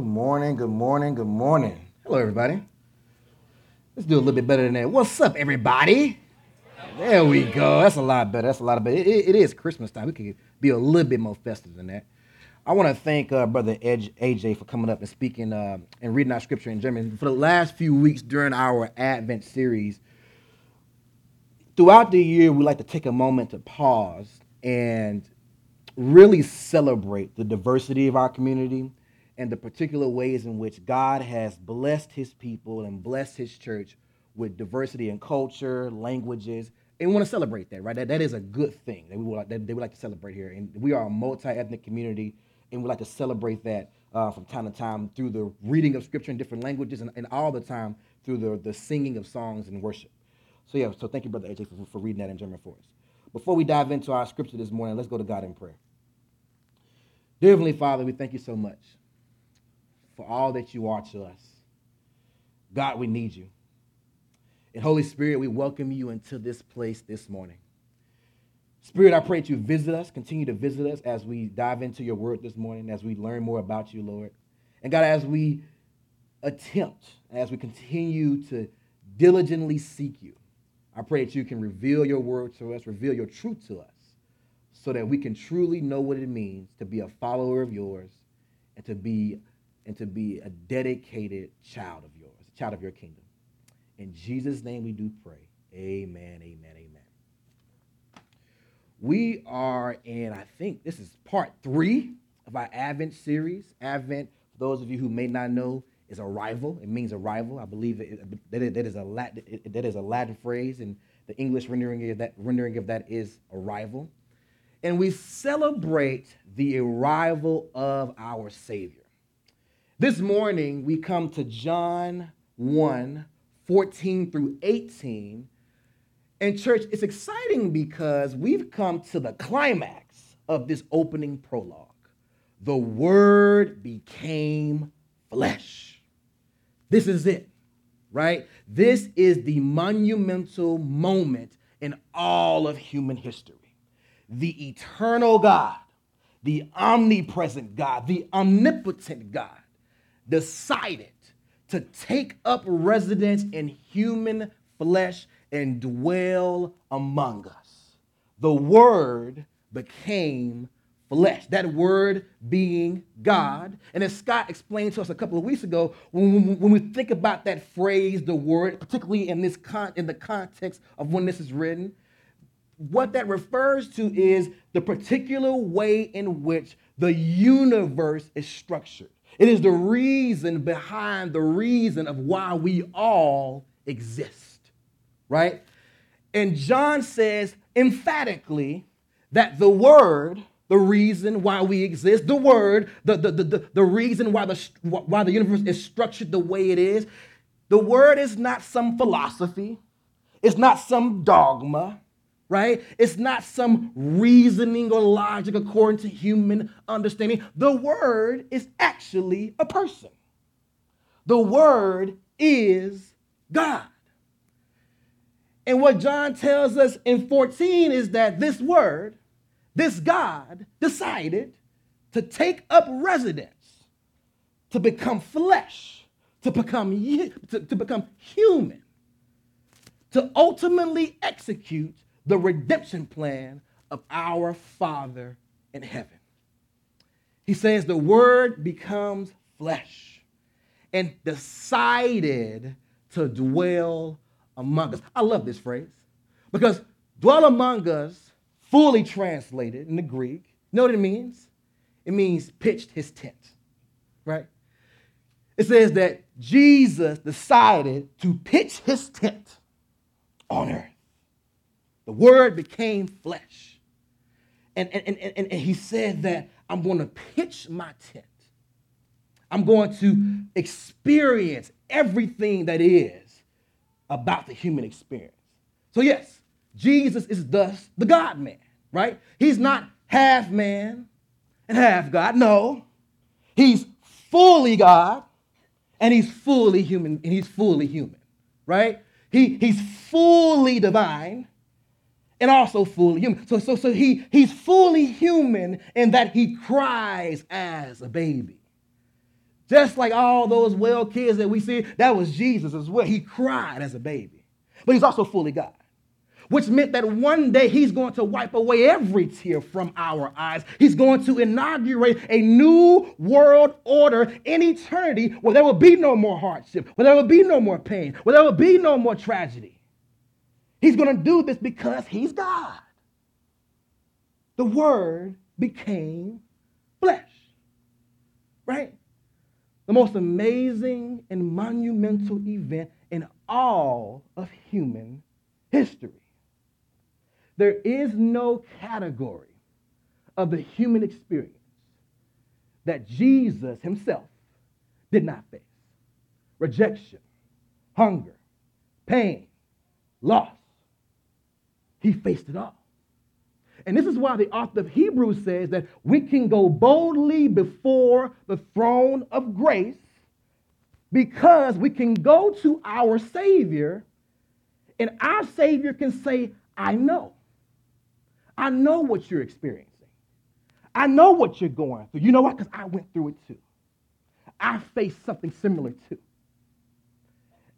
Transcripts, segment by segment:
Good morning, good morning, good morning. Hello, everybody. Let's do a little bit better than that. What's up, everybody? There we go. That's a lot better. That's a lot better. It, it- it is Christmas time. We could be a little bit more festive than that. I want to thank uh, Brother Ed, AJ for coming up and speaking uh, and reading our scripture in German. For the last few weeks during our Advent series, throughout the year, we like to take a moment to pause and really celebrate the diversity of our community and the particular ways in which God has blessed his people and blessed his church with diversity in culture, languages. And we want to celebrate that, right? That, that is a good thing that we would like, that they would like to celebrate here. And we are a multi-ethnic community, and we like to celebrate that uh, from time to time through the reading of scripture in different languages and, and all the time through the, the singing of songs and worship. So yeah, so thank you, Brother AJ, for, for reading that in German for us. Before we dive into our scripture this morning, let's go to God in prayer. Dear Heavenly Father, we thank you so much for all that you are to us. God, we need you. And Holy Spirit, we welcome you into this place this morning. Spirit, I pray that you visit us, continue to visit us as we dive into your word this morning, as we learn more about you, Lord. And God, as we attempt, as we continue to diligently seek you, I pray that you can reveal your word to us, reveal your truth to us, so that we can truly know what it means to be a follower of yours and to be and to be a dedicated child of yours, a child of your kingdom. In Jesus' name we do pray. Amen, amen, amen. We are in, I think this is part three of our Advent series. Advent, for those of you who may not know, is arrival. It means arrival. I believe it, that, that, is a Latin, that is a Latin phrase, and the English rendering of that, rendering of that is arrival. And we celebrate the arrival of our Savior. This morning, we come to John 1 14 through 18. And, church, it's exciting because we've come to the climax of this opening prologue. The Word became flesh. This is it, right? This is the monumental moment in all of human history. The eternal God, the omnipresent God, the omnipotent God decided to take up residence in human flesh and dwell among us. The Word became flesh. That word being God. And as Scott explained to us a couple of weeks ago, when, we think about that phrase, the word, particularly in this con- in the context of when this is written, what that refers to is the particular way in which the universe is structured. It is the reason behind the reason of why we all exist, right? And John says emphatically that the word, the reason why we exist, the word, the, the, the, the, reason why the, why the universe is structured the way it is, the word is not some philosophy, it's not some dogma, right? It's not some reasoning or logic according to human understanding. The word is actually a person. The word is God. And what John tells us in 14 is that this word, this God, decided to take up residence, to become flesh, to become, to, to become human, to ultimately execute the redemption plan of our Father in heaven. He says the word becomes flesh and decided to dwell among us. I love this phrase because dwell among us, fully translated in the Greek, you know what it means? It means pitched his tent, right? It says that Jesus decided to pitch his tent on earth. The word became flesh. And, and, and, and, and he said that I'm going to pitch my tent. I'm going to experience everything that is about the human experience. So, yes, Jesus is thus the God man, right? He's not half man and half God. No, he's fully God and he's fully human, and he's fully human, right? He, he's fully divine and also fully human. So, so, so he, he's fully human in that he cries as a baby. Just like all those well kids that we see, that was Jesus as well. He cried as a baby, but he's also fully God which meant that one day he's going to wipe away every tear from our eyes. He's going to inaugurate a new world order in eternity where there will be no more hardship, where there will be no more pain, where there will be no more tragedy. He's going to do this because he's God. The Word became flesh, right? The most amazing and monumental event in all of human history. There is no category of the human experience that Jesus himself did not face rejection, hunger, pain, loss. He faced it all. And this is why the author of Hebrews says that we can go boldly before the throne of grace because we can go to our Savior and our Savior can say, I know. I know what you're experiencing. I know what you're going through. You know what? Because I went through it too. I faced something similar too.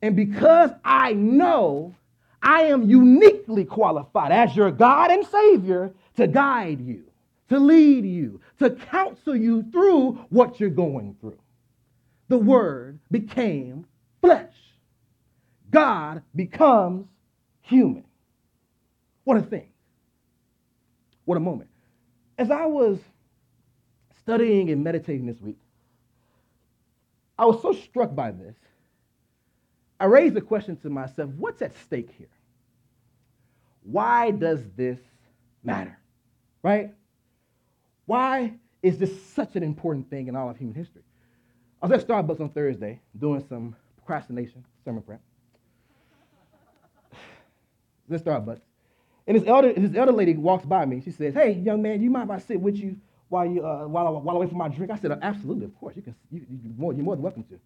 And because I know, I am uniquely qualified as your God and Savior to guide you, to lead you, to counsel you through what you're going through. The Word became flesh. God becomes human. What a thing. What a moment. As I was studying and meditating this week, I was so struck by this. I raised the question to myself what's at stake here? Why does this matter? Right? Why is this such an important thing in all of human history? I was at Starbucks on Thursday doing some procrastination, sermon prep. This Starbucks. And this elder, this elder lady walks by me. She says, "Hey, young man, you mind if I sit with you while you uh, while I, while I wait for my drink?" I said, "Absolutely, of course. You can. You, you're, more, you're more than welcome to."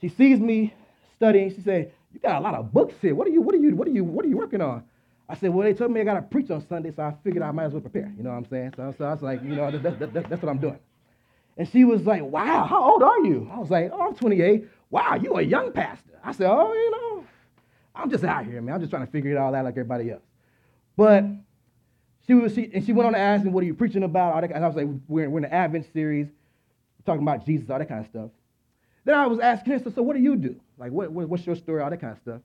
She sees me studying. She said, "You got a lot of books here. What are you? What are you? What are you? What are you working on?" I said, "Well, they told me I got to preach on Sunday, so I figured I might as well prepare." You know what I'm saying? So, so I was like, "You know, that, that, that, that's what I'm doing." And she was like, "Wow, how old are you?" I was like, "Oh, I'm 28." Wow, you a young pastor? I said, "Oh, you know, I'm just out here, man. I'm just trying to figure it all out like everybody else." But she was, she, and she went on to ask me, what are you preaching about? All that, and I was like, we're, we're in the Advent series, talking about Jesus, all that kind of stuff. Then I was asking her, so, so what do you do? Like, what, what, what's your story, all that kind of stuff.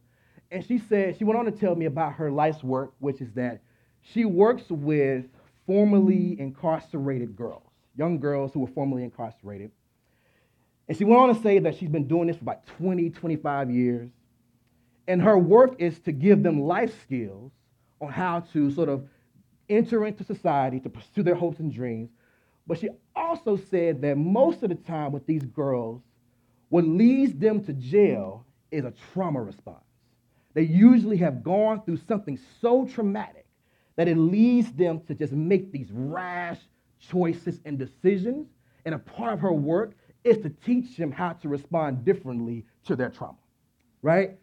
And she said, she went on to tell me about her life's work, which is that she works with formerly incarcerated girls, young girls who were formerly incarcerated. And she went on to say that she's been doing this for about 20, 25 years. And her work is to give them life skills on how to sort of enter into society to pursue their hopes and dreams. But she also said that most of the time with these girls, what leads them to jail is a trauma response. They usually have gone through something so traumatic that it leads them to just make these rash choices and decisions. And a part of her work is to teach them how to respond differently to their trauma, right?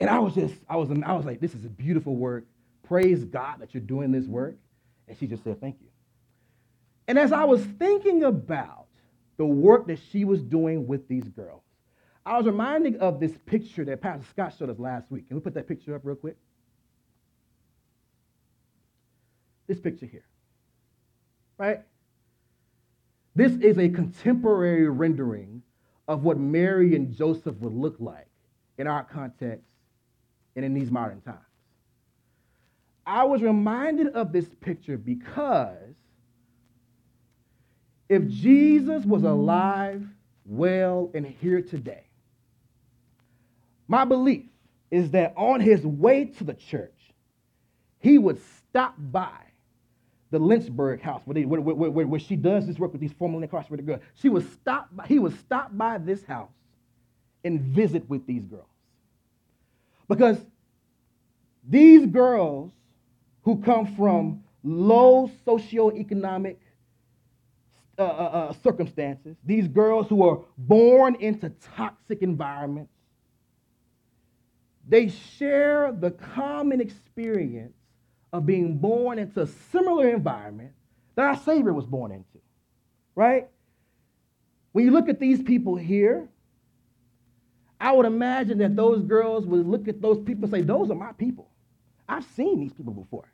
And I was just, I was, I was like, this is a beautiful work praise God that you're doing this work? And she just said, Thank you. And as I was thinking about the work that she was doing with these girls, I was reminded of this picture that Pastor Scott showed us last week. Can we put that picture up real quick? This picture here, right? This is a contemporary rendering of what Mary and Joseph would look like in our context and in these modern times. I was reminded of this picture because if Jesus was alive, well, and here today, my belief is that on his way to the church, he would stop by the Lynchburg house where, they, where, where, where, she does this work with these formerly incarcerated girls. She would stop by, he would stop by this house and visit with these girls. Because these girls who come from low socioeconomic uh, uh, uh, circumstances, these girls who are born into toxic environments, they share the common experience of being born into a similar environment that our Savior was born into, right? When you look at these people here, I would imagine that those girls would look at those people and say, Those are my people. I've seen these people before.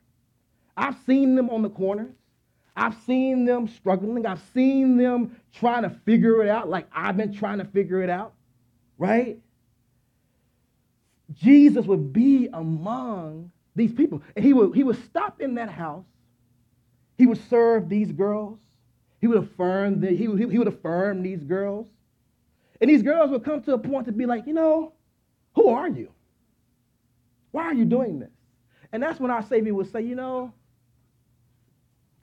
I've seen them on the corners. I've seen them struggling. I've seen them trying to figure it out like I've been trying to figure it out, right? Jesus would be among these people. And he would, he would stop in that house. He would serve these girls. He would affirm the, he, he would affirm these girls. And these girls would come to a point to be like, you know, who are you? Why are you doing this? And that's when our Savior would say, you know,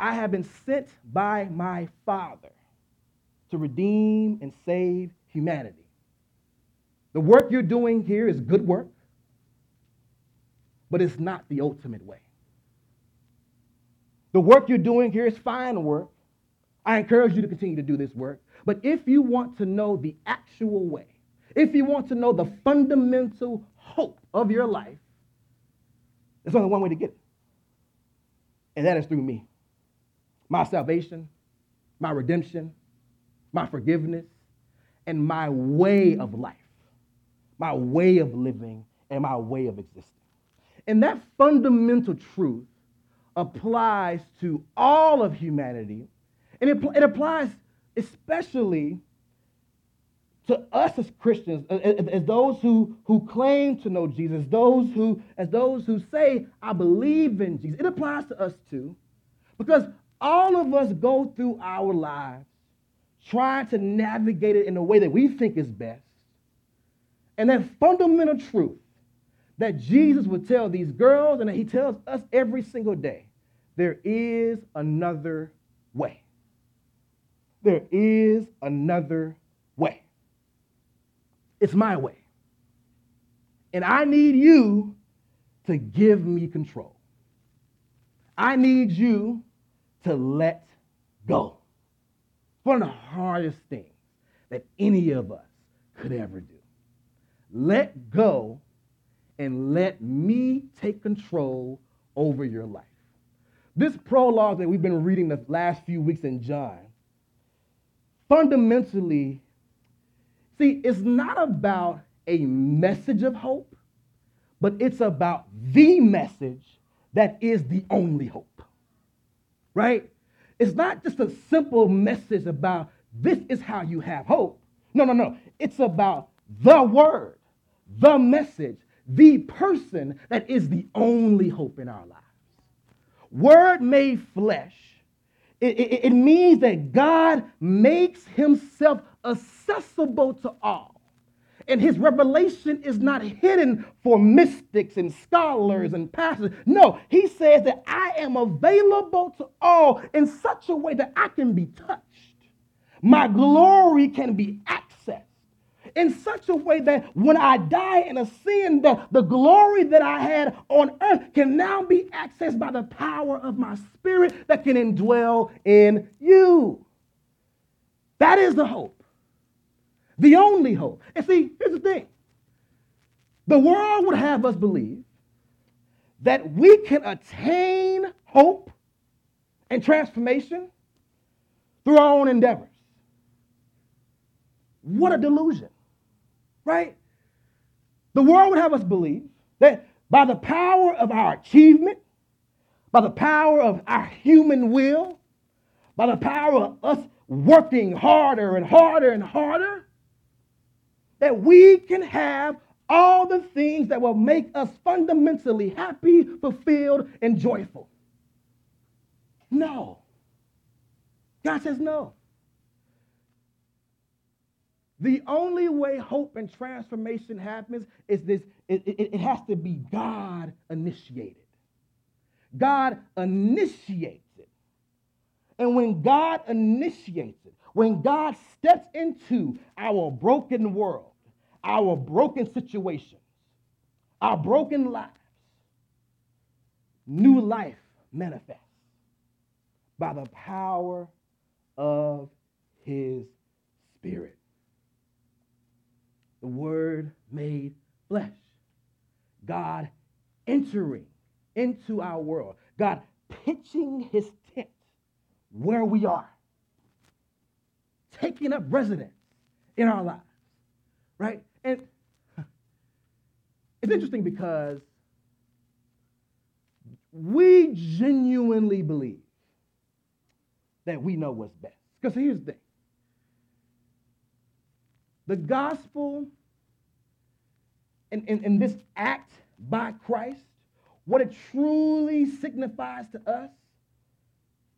I have been sent by my Father to redeem and save humanity. The work you're doing here is good work, but it's not the ultimate way. The work you're doing here is fine work. I encourage you to continue to do this work. But if you want to know the actual way, if you want to know the fundamental hope of your life, there's only one way to get it. And that is through me my salvation, my redemption, my forgiveness, and my way of life, my way of living, and my way of existing. And that fundamental truth applies to all of humanity, and it, it applies especially to us as Christians, as, as, those who, who claim to know Jesus, those who, as those who say, I believe in Jesus. It applies to us too, because all of us go through our lives trying to navigate it in a way that we think is best. And that fundamental truth that Jesus would tell these girls and that he tells us every single day there is another way. There is another way. It's my way. And I need you to give me control. I need you to let go. One of the hardest things that any of us could ever do. Let go and let me take control over your life. This prologue that we've been reading the last few weeks in John, fundamentally, see, it's not about a message of hope, but it's about the message that is the only hope right? It's not just a simple message about this is how you have hope. No, no, no. It's about the word, the message, the person that is the only hope in our lives. Word made flesh. It, it, it means that God makes himself accessible to all. And his revelation is not hidden for mystics and scholars and pastors. No, he says that I am available to all in such a way that I can be touched. My glory can be accessed in such a way that when I die in a sin, that the glory that I had on earth can now be accessed by the power of my spirit that can indwell in you. That is the hope the only hope. And see, here's the thing the world would have us believe that we can attain hope and transformation through our own endeavors. What a delusion, right? The world would have us believe that by the power of our achievement, by the power of our human will, by the power of us working harder and harder and harder, that we can have all the things that will make us fundamentally happy, fulfilled, and joyful. No. God says no. The only way hope and transformation happens is this it, it, it has to be God initiated. God initiates it. And when God initiates it, when God steps into our broken world, our broken situations, our broken lives, new life manifests by the power of his spirit. The word made flesh. God entering into our world. God pitching his tent where we are taking up residence in our lives, right? And it's interesting because we genuinely believe that we know what's best. Because here's the thing the gospel and, and, and this act by Christ, what it truly signifies to us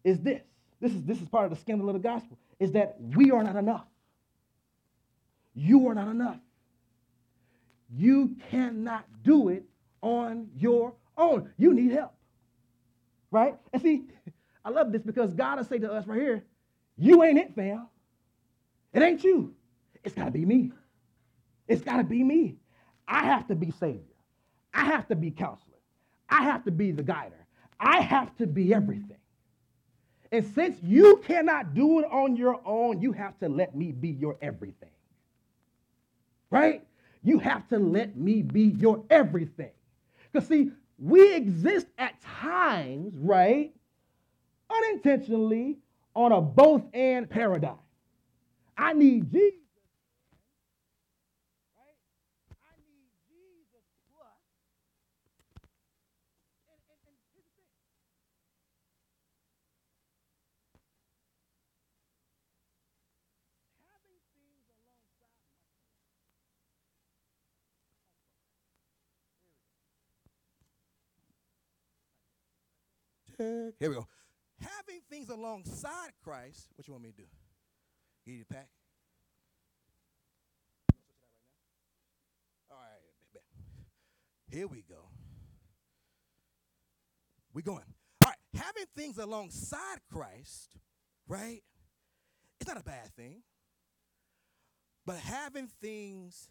is this. This is, this is part of the scandal of the gospel, is that we are not enough. You are not enough. You cannot do it on your own. You need help. Right? And see, I love this because God will say to us right here, you ain't it, fam. It ain't you. It's got to be me. It's got to be me. I have to be Savior. I have to be counselor. I have to be the guider. I have to be everything. And since you cannot do it on your own, you have to let me be your everything. Right? You have to let me be your everything. Because, see, we exist at times, right, unintentionally on a both and paradigm. I need Jesus. right? I need Jesus plus. And, and, and here's the thing. Having things alongside Check. Here we go. Having things alongside Christ, what you want me to do? Give you pack? All right. Here we go. We going. All right, having things alongside Christ, right? It's not a bad thing. But having things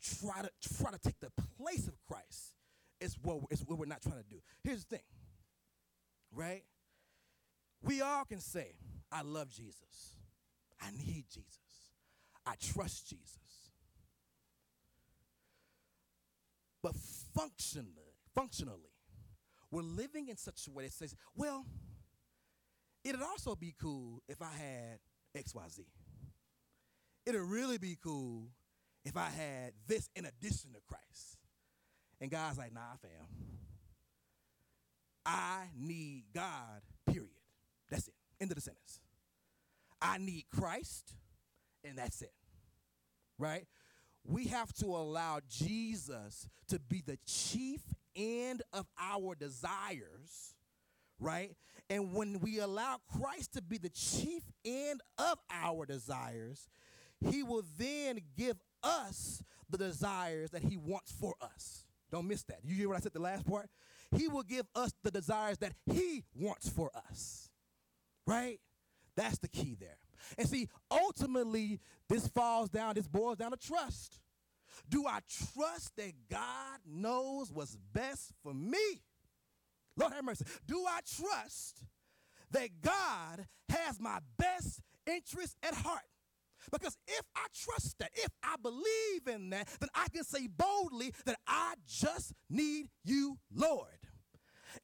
try to try to take the place of Christ is what is what we're not trying to do. Here's the thing, right? We all can say, "I love Jesus. I need Jesus. I trust Jesus." But functionally, functionally, we're living in such a way that says, "Well, it'd also be cool if I had X, Y, Z. It'd really be cool if I had this in addition to Christ." And God's like, nah, fam. I need God, period. That's it. End of the sentence. I need Christ, and that's it. Right? We have to allow Jesus to be the chief end of our desires, right? And when we allow Christ to be the chief end of our desires, he will then give us the desires that he wants for us. Don't miss that. You hear what I said the last part? He will give us the desires that he wants for us. Right? That's the key there. And see, ultimately, this falls down, this boils down to trust. Do I trust that God knows what's best for me? Lord have mercy. Do I trust that God has my best interest at heart? Because if I trust that, if I believe in that, then I can say boldly that I just need you, Lord.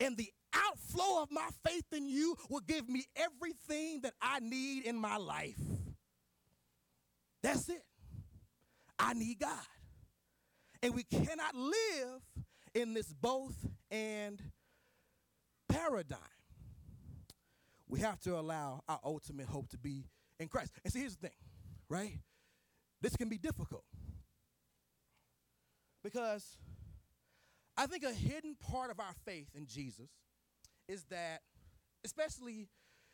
And the outflow of my faith in you will give me everything that I need in my life. That's it. I need God. And we cannot live in this both and paradigm. We have to allow our ultimate hope to be in Christ. And see, here's the thing, right? This can be difficult because I think a hidden part of our faith in Jesus is that, especially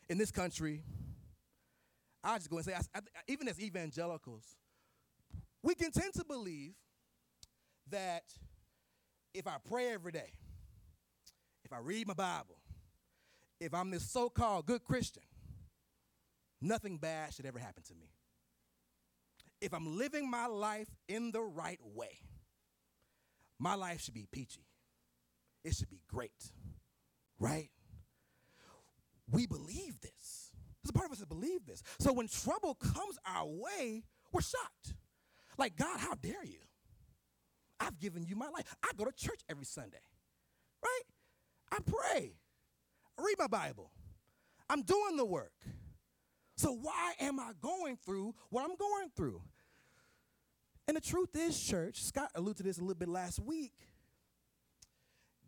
in this country, I just go and say, I, I, even as evangelicals, we can tend to believe that if I pray every day, if I read my Bible, if I'm this so called good Christian, nothing bad should ever happen to me. If I'm living my life in the right way, my life should be peachy. It should be great, right? We believe this. There's a part of us that believe this. So when trouble comes our way, we're shocked. Like, God, how dare you? I've given you my life. I go to church every Sunday, right? I pray. I read my Bible. I'm doing the work. So why am I going through what I'm going through? And the truth is, church, Scott alluded to this a little bit last week.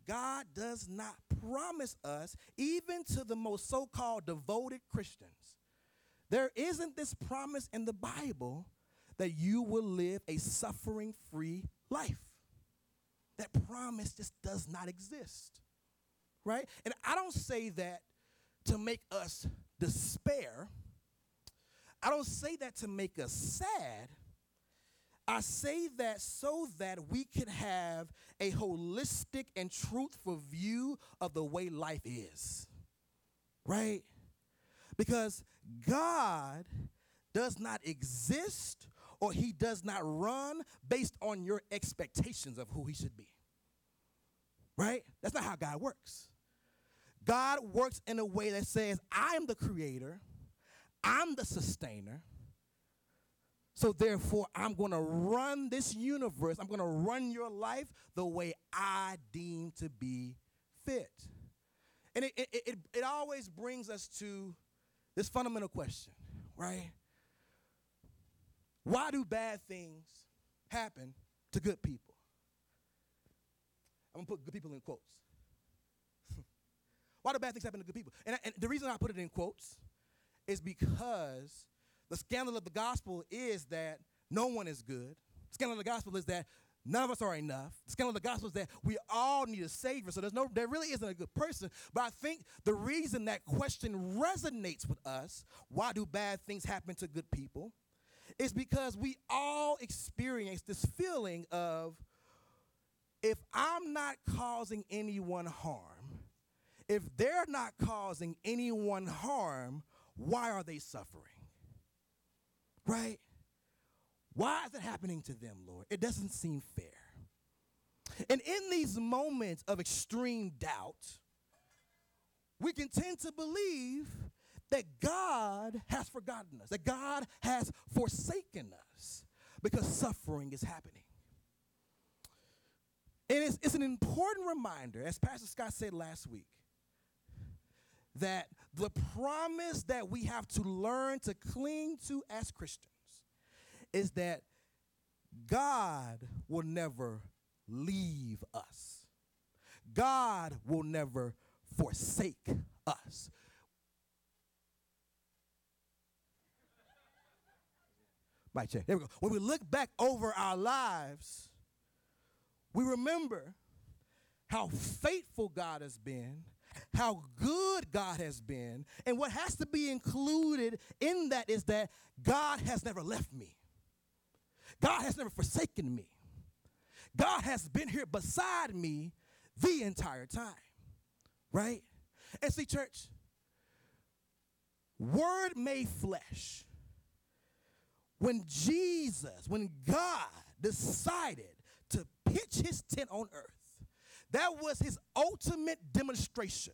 God does not promise us, even to the most so called devoted Christians, there isn't this promise in the Bible that you will live a suffering free life. That promise just does not exist, right? And I don't say that to make us despair, I don't say that to make us sad. I say that so that we can have a holistic and truthful view of the way life is. Right? Because God does not exist or he does not run based on your expectations of who he should be. Right? That's not how God works. God works in a way that says, I am the creator, I'm the sustainer. So therefore, I'm going to run this universe, I'm going to run your life the way I deem to be fit. And it, it, it, it always brings us to this fundamental question, right? Why do bad things happen to good people? I'm gonna put good people in quotes. Why do bad things happen to good people? And, and the reason I put it in quotes is because the scandal of the gospel is that no one is good. The scandal of the gospel is that none of us are enough. The scandal of the gospel is that we all need a savior. So there's no, there really isn't a good person. But I think the reason that question resonates with us, why do bad things happen to good people, is because we all experience this feeling of if I'm not causing anyone harm, if they're not causing anyone harm, why are they suffering? Right? Why is it happening to them, Lord? It doesn't seem fair. And in these moments of extreme doubt, we can tend to believe that God has forgotten us, that God has forsaken us because suffering is happening. And it's, it's an important reminder, as Pastor Scott said last week, that the promise that we have to learn to cling to as Christians is that God will never leave us. God will never forsake us. Mic check. There we go. When we look back over our lives, we remember how faithful God has been, how good God has been, and what has to be included in that is that God has never left me. God has never forsaken me. God has been here beside me the entire time. Right? And see, church, word made flesh when Jesus, when God decided to pitch his tent on earth, that was his ultimate demonstration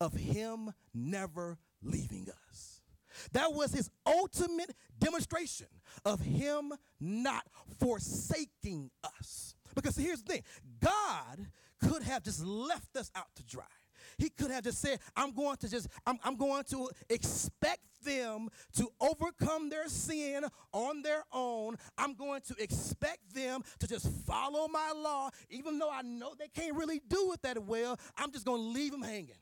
of him never leaving us. That was his ultimate demonstration of him not forsaking us. Because here's the thing God could have just left us out to dry. He could have just said, I'm going to just, I'm, I'm going to expect them to overcome their sin on their own. I'm going to expect them to just follow my law, even though I know they can't really do it that well. I'm just going to leave them hanging.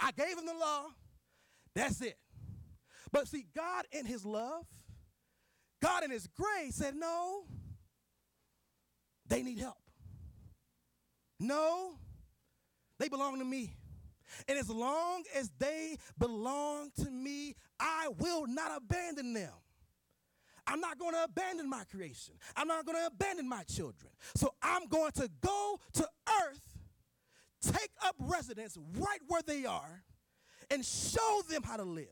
I gave them the law. That's it. But see, God in His love, God in His grace said, no, they need help. No, they belong to me. And as long as they belong to me, I will not abandon them. I'm not going to abandon my creation. I'm not going to abandon my children. So I'm going to go to earth, take up residence right where they are, and show them how to live.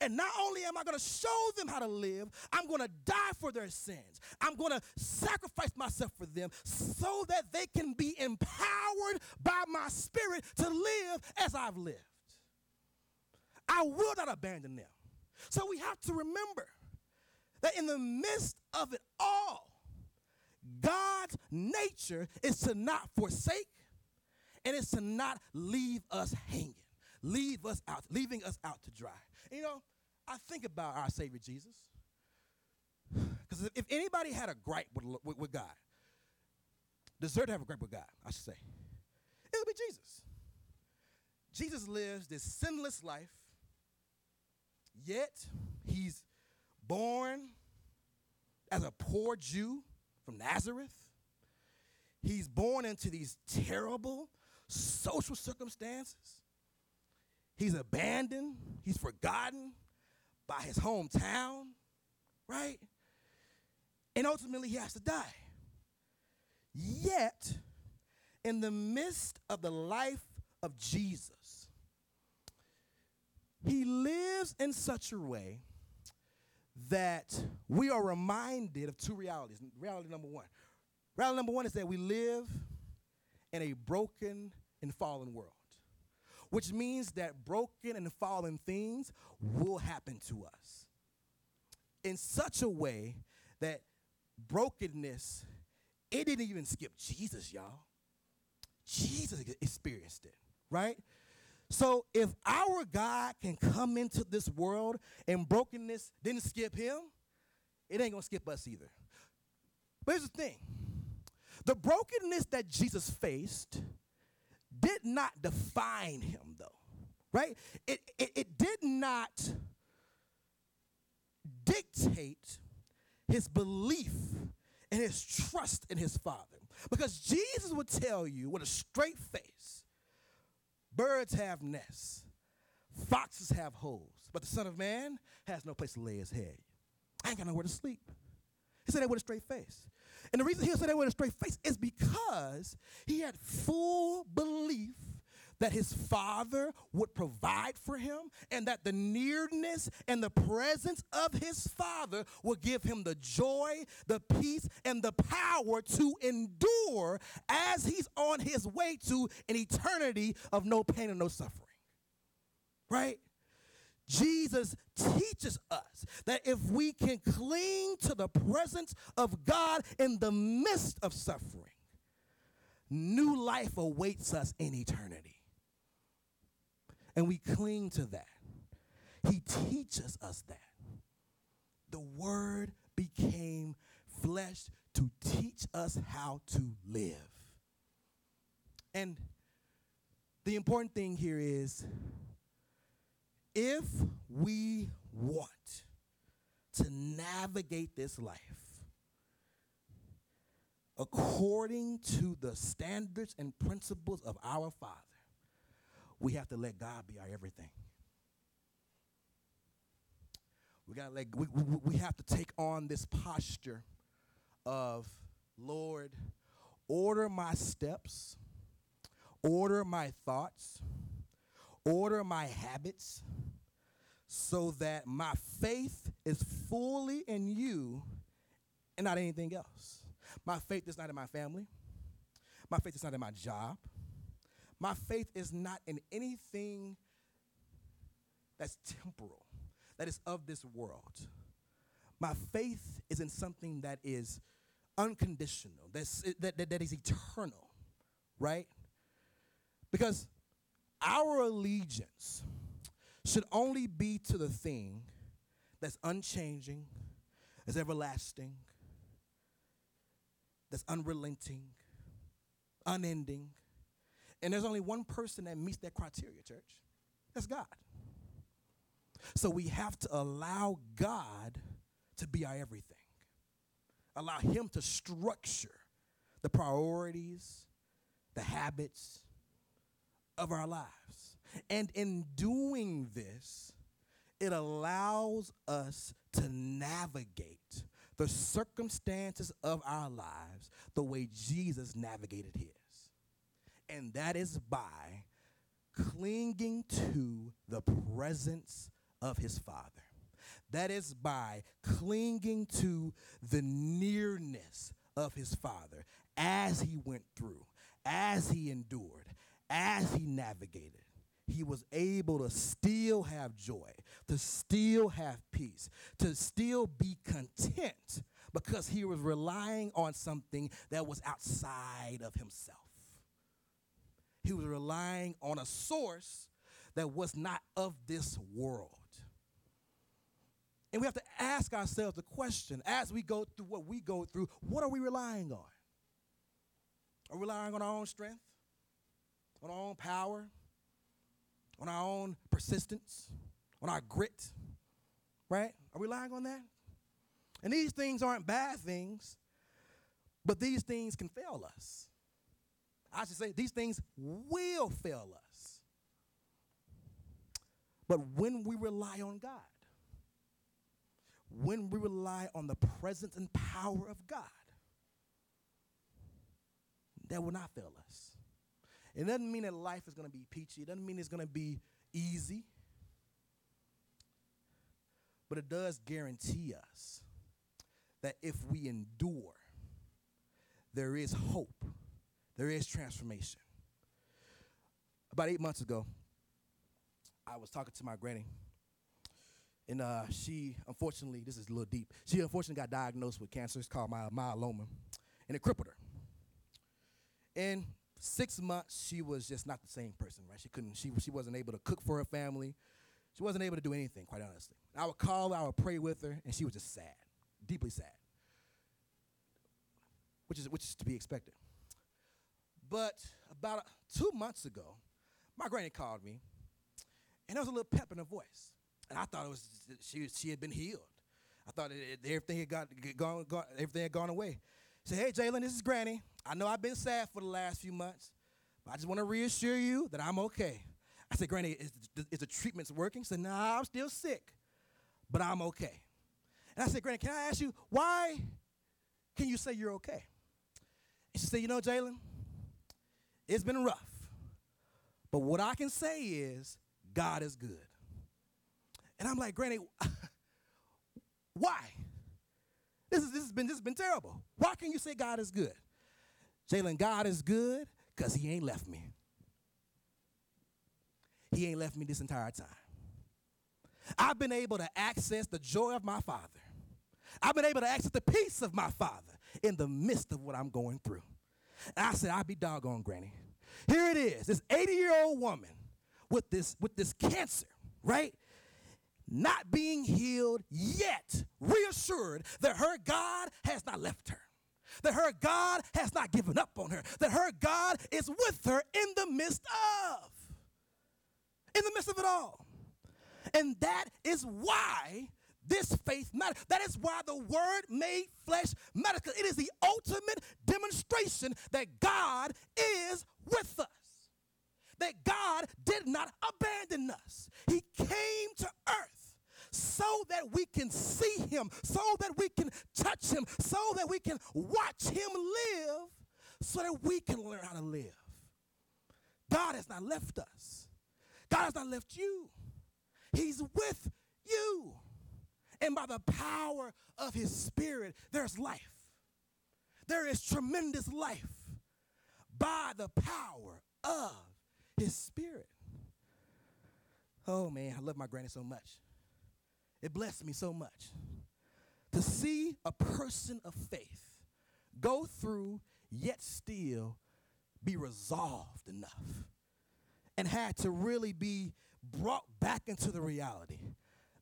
And not only am I going to show them how to live, I'm going to die for their sins. I'm going to sacrifice myself for them so that they can be empowered by my spirit to live as I've lived. I will not abandon them. So we have to remember that in the midst of it all, God's nature is to not forsake and it's to not leave us hanging, leave us out, leaving us out to dry. You know, I think about our Savior Jesus. Because if anybody had a gripe with, with, with God, deserve to have a gripe with God, I should say, it would be Jesus. Jesus lives this sinless life, yet he's born as a poor Jew from Nazareth. He's born into these terrible social circumstances. He's abandoned, he's forgotten by his hometown, right? And ultimately, he has to die. Yet, in the midst of the life of Jesus, he lives in such a way that we are reminded of two realities. Reality number one. Reality number one is that we live in a broken and fallen world, which means that broken and fallen things will happen to us in such a way that brokenness, it didn't even skip Jesus, y'all. Jesus experienced it, right? So if our God can come into this world and brokenness didn't skip him, it ain't gonna skip us either. But here's the thing the brokenness that Jesus faced did not define him, though, right? It, it, it did not dictate his belief and his trust in his Father. Because Jesus would tell you with a straight face birds have nests, foxes have holes, but the Son of Man has no place to lay his head. I ain't got nowhere to sleep. He said that with a straight face. And the reason he said that with a straight face is because he had full belief that his father would provide for him and that the nearness and the presence of his father would give him the joy, the peace, and the power to endure as he's on his way to an eternity of no pain and no suffering. Right? Jesus teaches us that if we can cling to the presence of God in the midst of suffering, new life awaits us in eternity and we cling to that. He teaches us that. The Word became flesh to teach us how to live. And the important thing here is if we want to navigate this life according to the standards and principles of our Father, we have to let God be our everything. We got let we, we, we have to take on this posture of Lord, order my steps, order my thoughts, order my habits, so that my faith is fully in you and not anything else. My faith is not in my family. My faith is not in my job. My faith is not in anything that's temporal, that is of this world. My faith is in something that is unconditional, that's, that, that, that is eternal, right? Because our allegiance should only be to the thing that's unchanging, that's everlasting, that's unrelenting, unending, and there's only one person that meets that criteria, church. That's God. So we have to allow God to be our everything. Allow Him to structure the priorities, the habits of our lives. And in doing this, it allows us to navigate the circumstances of our lives the way Jesus navigated his and that is by clinging to the presence of his Father. That is by clinging to the nearness of his Father as he went through, as he endured, as he navigated. He was able to still have joy, to still have peace, to still be content because he was relying on something that was outside of himself. He was relying on a source that was not of this world. And we have to ask ourselves the question as we go through what we go through, what are we relying on? Are we relying on our own strength, on our own power, on our own persistence, on our grit? Right? Are we relying on that? And these things aren't bad things, but these things can fail us. I should say, these things will fail us. But when we rely on God, when we rely on the presence and power of God, that will not fail us. It doesn't mean that life is going to be peachy. It doesn't mean it's going to be easy. But it does guarantee us that if we endure, there is hope, there is transformation. About eight months ago, I was talking to my granny, and uh, she, unfortunately, this is a little deep, she unfortunately got diagnosed with cancer. It's called my myeloma, and it crippled her. In six months, she was just not the same person, right? She couldn't, she, she wasn't able to cook for her family. She wasn't able to do anything, quite honestly. I would call her, I would pray with her, and she was just sad, deeply sad, which is, which is to be expected. But about two months ago, my granny called me, and there was a little pep in her voice. And I thought it was she, she had been healed. I thought it, everything had got, gone, gone, everything had gone away. Say, hey, Jalen, this is Granny. I know I've been sad for the last few months, but I just want to reassure you that I'm okay. I said, Granny, is, is the treatments working? She said, nah, I'm still sick, but I'm okay. And I said, Granny, can I ask you, why can you say you're okay? And she said, you know, Jalen, it's been rough. But what I can say is, God is good. And I'm like, Granny, why? This, is, this, has been, this has been terrible. Why can you say God is good? Jalen, God is good because he ain't left me. He ain't left me this entire time. I've been able to access the joy of my Father. I've been able to access the peace of my Father in the midst of what I'm going through. And I said, I'll be doggone, Granny. Here it is, this 80 year old woman with this, with this cancer, right? Not being healed yet, reassured that her God has not left her that her God has not given up on her, that her God is with her in the midst of, in the midst of it all. And that is why this faith matters. That is why the word made flesh matters. It is the ultimate demonstration that God is with us. That God did not abandon us. He came to earth so that we can see him, so that we can touch him, so that we can watch him live, so that we can learn how to live. God has not left us. God has not left you. He's with you. And by the power of his spirit, there's life. There is tremendous life by the power of his spirit. Oh man, I love my granny so much. It blessed me so much to see a person of faith go through, yet still be resolved enough and had to really be brought back into the reality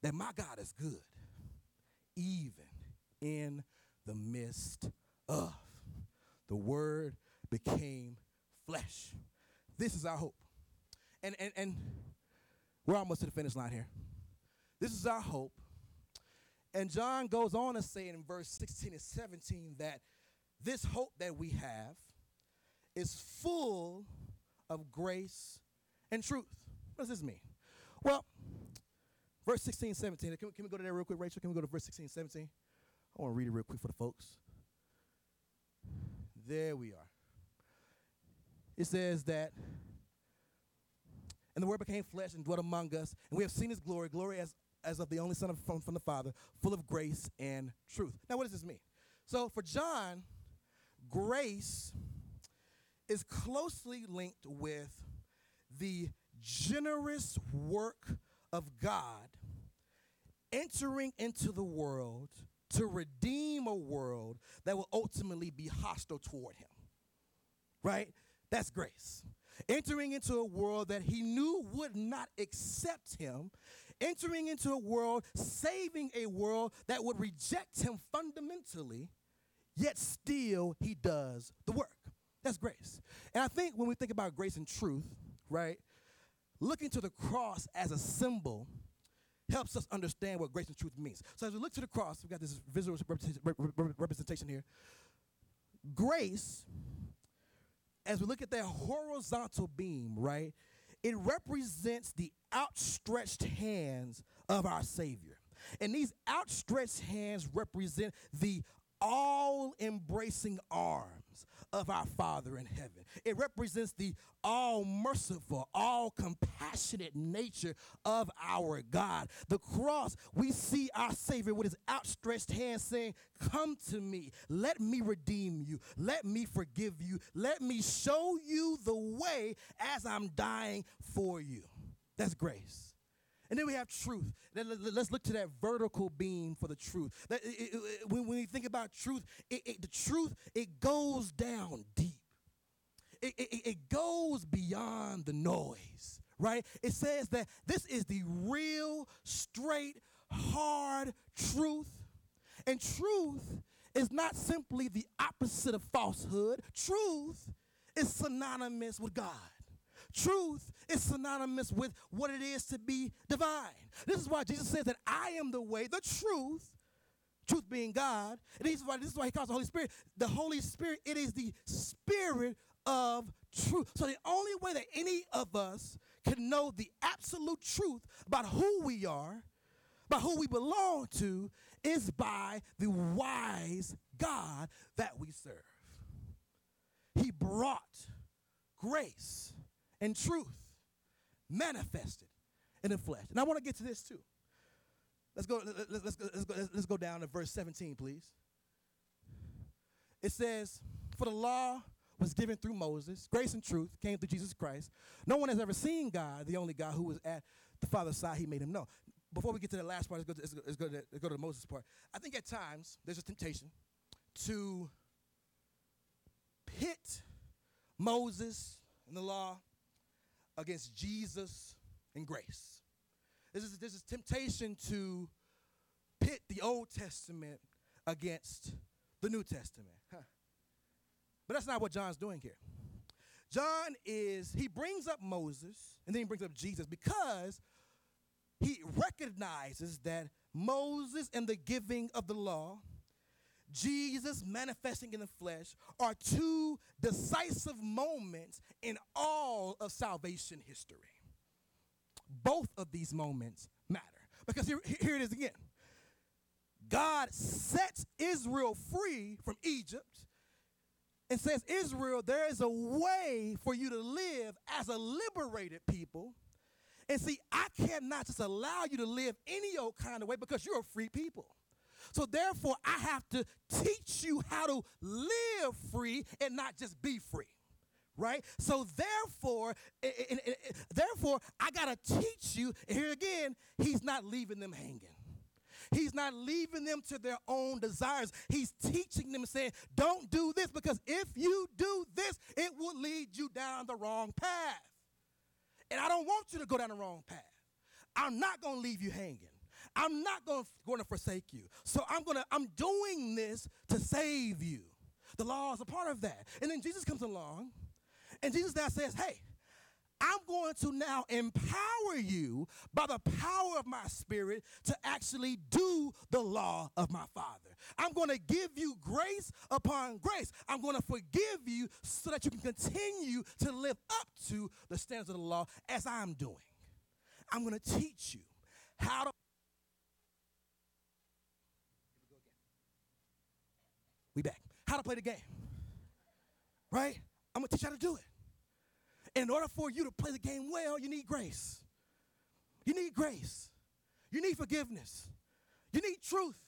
that my God is good, even in the midst of. The word became flesh. This is our hope. And, and, and we're almost to the finish line here. This is our hope. And John goes on to say in verse 16 and 17 that this hope that we have is full of grace and truth. What does this mean? Well, verse 16, 17. Can, can we go to there real quick, Rachel? Can we go to verse 16, 17? I want to read it real quick for the folks. There we are. It says that, and the word became flesh and dwelt among us, and we have seen his glory, glory as as of the only Son of, from, from the Father, full of grace and truth. Now, what does this mean? So, for John, grace is closely linked with the generous work of God entering into the world to redeem a world that will ultimately be hostile toward him. Right? That's grace. entering into a world that he knew would not accept him, entering into a world, saving a world that would reject him fundamentally, yet still he does the work. That's grace. And I think when we think about grace and truth, right, looking to the cross as a symbol helps us understand what grace and truth means. So as we look to the cross, we've got this visual representation here. Grace, as we look at that horizontal beam, right, it represents the outstretched hands of our Savior. And these outstretched hands represent the all embracing arms of our Father in heaven. It represents the all merciful, all compassionate nature of our God. The cross, we see our Savior with his outstretched hand saying, Come to me, let me redeem you, let me forgive you, let me show you the way as I'm dying for you. That's grace. And then we have truth. Let's look to that vertical beam for the truth. When we think about truth, the truth, it goes down deep. It goes beyond the noise, right? It says that this is the real, straight, hard truth. And truth is not simply the opposite of falsehood, truth is synonymous with God. Truth is synonymous with what it is to be divine. This is why Jesus says that I am the way, the truth, truth being God. And this is why, this is why he calls the Holy Spirit. The Holy Spirit, it is the spirit of truth. So the only way that any of us can know the absolute truth about who we are, about who we belong to, is by the wise God that we serve. He brought grace and truth manifested in the flesh. And I want to get to this too. Let's go, let's, let's, let's, go, let's go down to verse 17, please. It says, For the law was given through Moses, grace and truth came through Jesus Christ. No one has ever seen God, the only God who was at the Father's side, he made him know. Before we get to the last part, let's go to, go, let's go, to, let's go to the Moses part. I think at times there's a temptation to pit Moses and the law against Jesus and grace. This is, this is temptation to pit the Old Testament against the New Testament. Huh. But that's not what John's doing here. John is, he brings up Moses and then he brings up Jesus because he recognizes that Moses and the giving of the law, Jesus manifesting in the flesh, are two decisive moments in all of salvation history. Both of these moments matter. Because here, here it is again God sets Israel free from Egypt and says, Israel, there is a way for you to live as a liberated people. And see, I cannot just allow you to live any old kind of way because you're a free people. So therefore, I have to teach you how to live free and not just be free right? So therefore, therefore, I gotta teach you. Here again, he's not leaving them hanging. He's not leaving them to their own desires. He's teaching them, saying, Don't do this because if you do this, it will lead you down the wrong path. And I don't want you to go down the wrong path. I'm not going to leave you hanging. I'm not going to forsake you. So I'm going to I'm doing this to save you. The law is a part of that. And then Jesus comes along and Jesus now says, hey, I'm going to now empower you by the power of my spirit to actually do the law of my Father. I'm going to give you grace upon grace. I'm going to forgive you so that you can continue to live up to the standards of the law as I'm doing. I'm going to teach you how to. We back. How to play the game. Right? I'm to teach you how to do it. In order for you to play the game well, you need grace. You need grace. You need forgiveness. You need truth.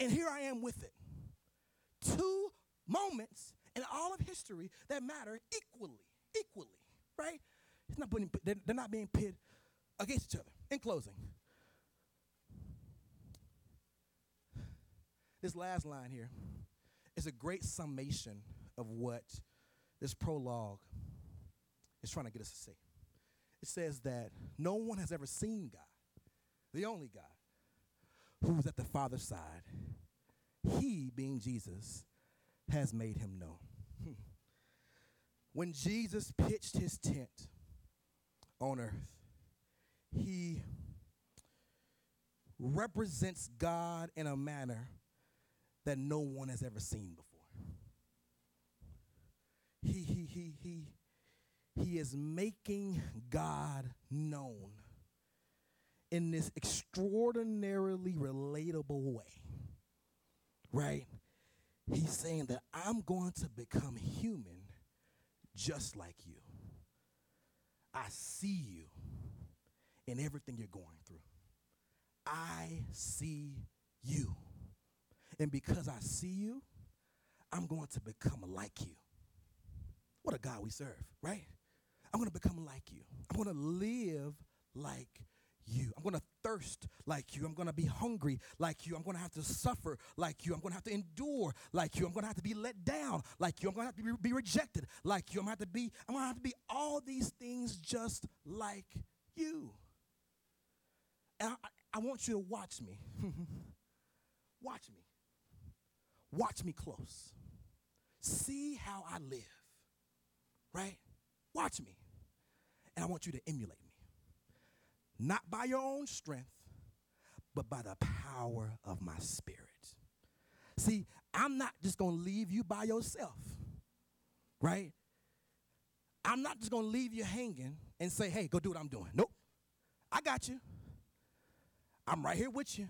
And here I am with it. Two moments in all of history that matter equally, equally, right? It's not they're not being pitted against each other. In closing, this last line here is a great summation of what this prologue is trying to get us to see. It says that no one has ever seen God, the only God, who is at the Father's side. He, being Jesus, has made him known. When Jesus pitched his tent on earth, he represents God in a manner that no one has ever seen before. He, he, he, he, he is making God known in this extraordinarily relatable way, right? He's saying that I'm going to become human just like you. I see you in everything you're going through. I see you. And because I see you, I'm going to become like you. What a God we serve, right? I'm going to become like you. I'm going to live like you. I'm going to thirst like you. I'm going to be hungry like you. I'm going to have to suffer like you. I'm going to have to endure like you. I'm going to have to be let down like you. I'm going to have to be, be rejected like you. I'm going to have to be I'm going to have to be all these things just like you. And I, I want you to watch me. watch me. Watch me close. See how I live. Right? Watch me. And I want you to emulate me. Not by your own strength, but by the power of my spirit. See, I'm not just going to leave you by yourself. Right? I'm not just going to leave you hanging and say, hey, go do what I'm doing. Nope. I got you. I'm right here with you.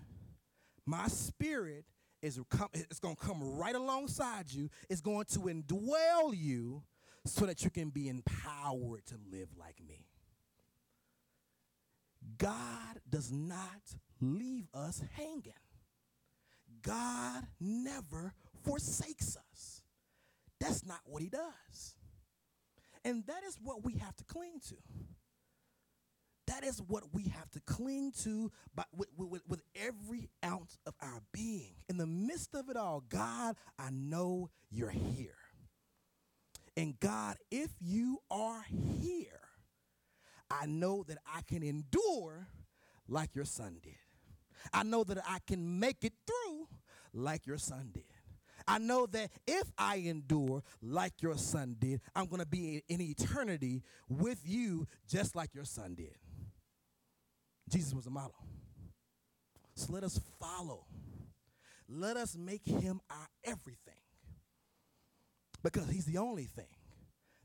My spirit is com- it's going to come right alongside you. It's going to indwell you so that you can be empowered to live like me. God does not leave us hanging. God never forsakes us. That's not what he does. And that is what we have to cling to. That is what we have to cling to by, with, with, with every ounce of our being. In the midst of it all, God, I know you're here. And God, if you are here, I know that I can endure like your son did. I know that I can make it through like your son did. I know that if I endure like your son did, I'm going to be in eternity with you just like your son did. Jesus was a model. So let us follow. Let us make him our everything because he's the only thing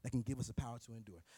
that can give us the power to endure.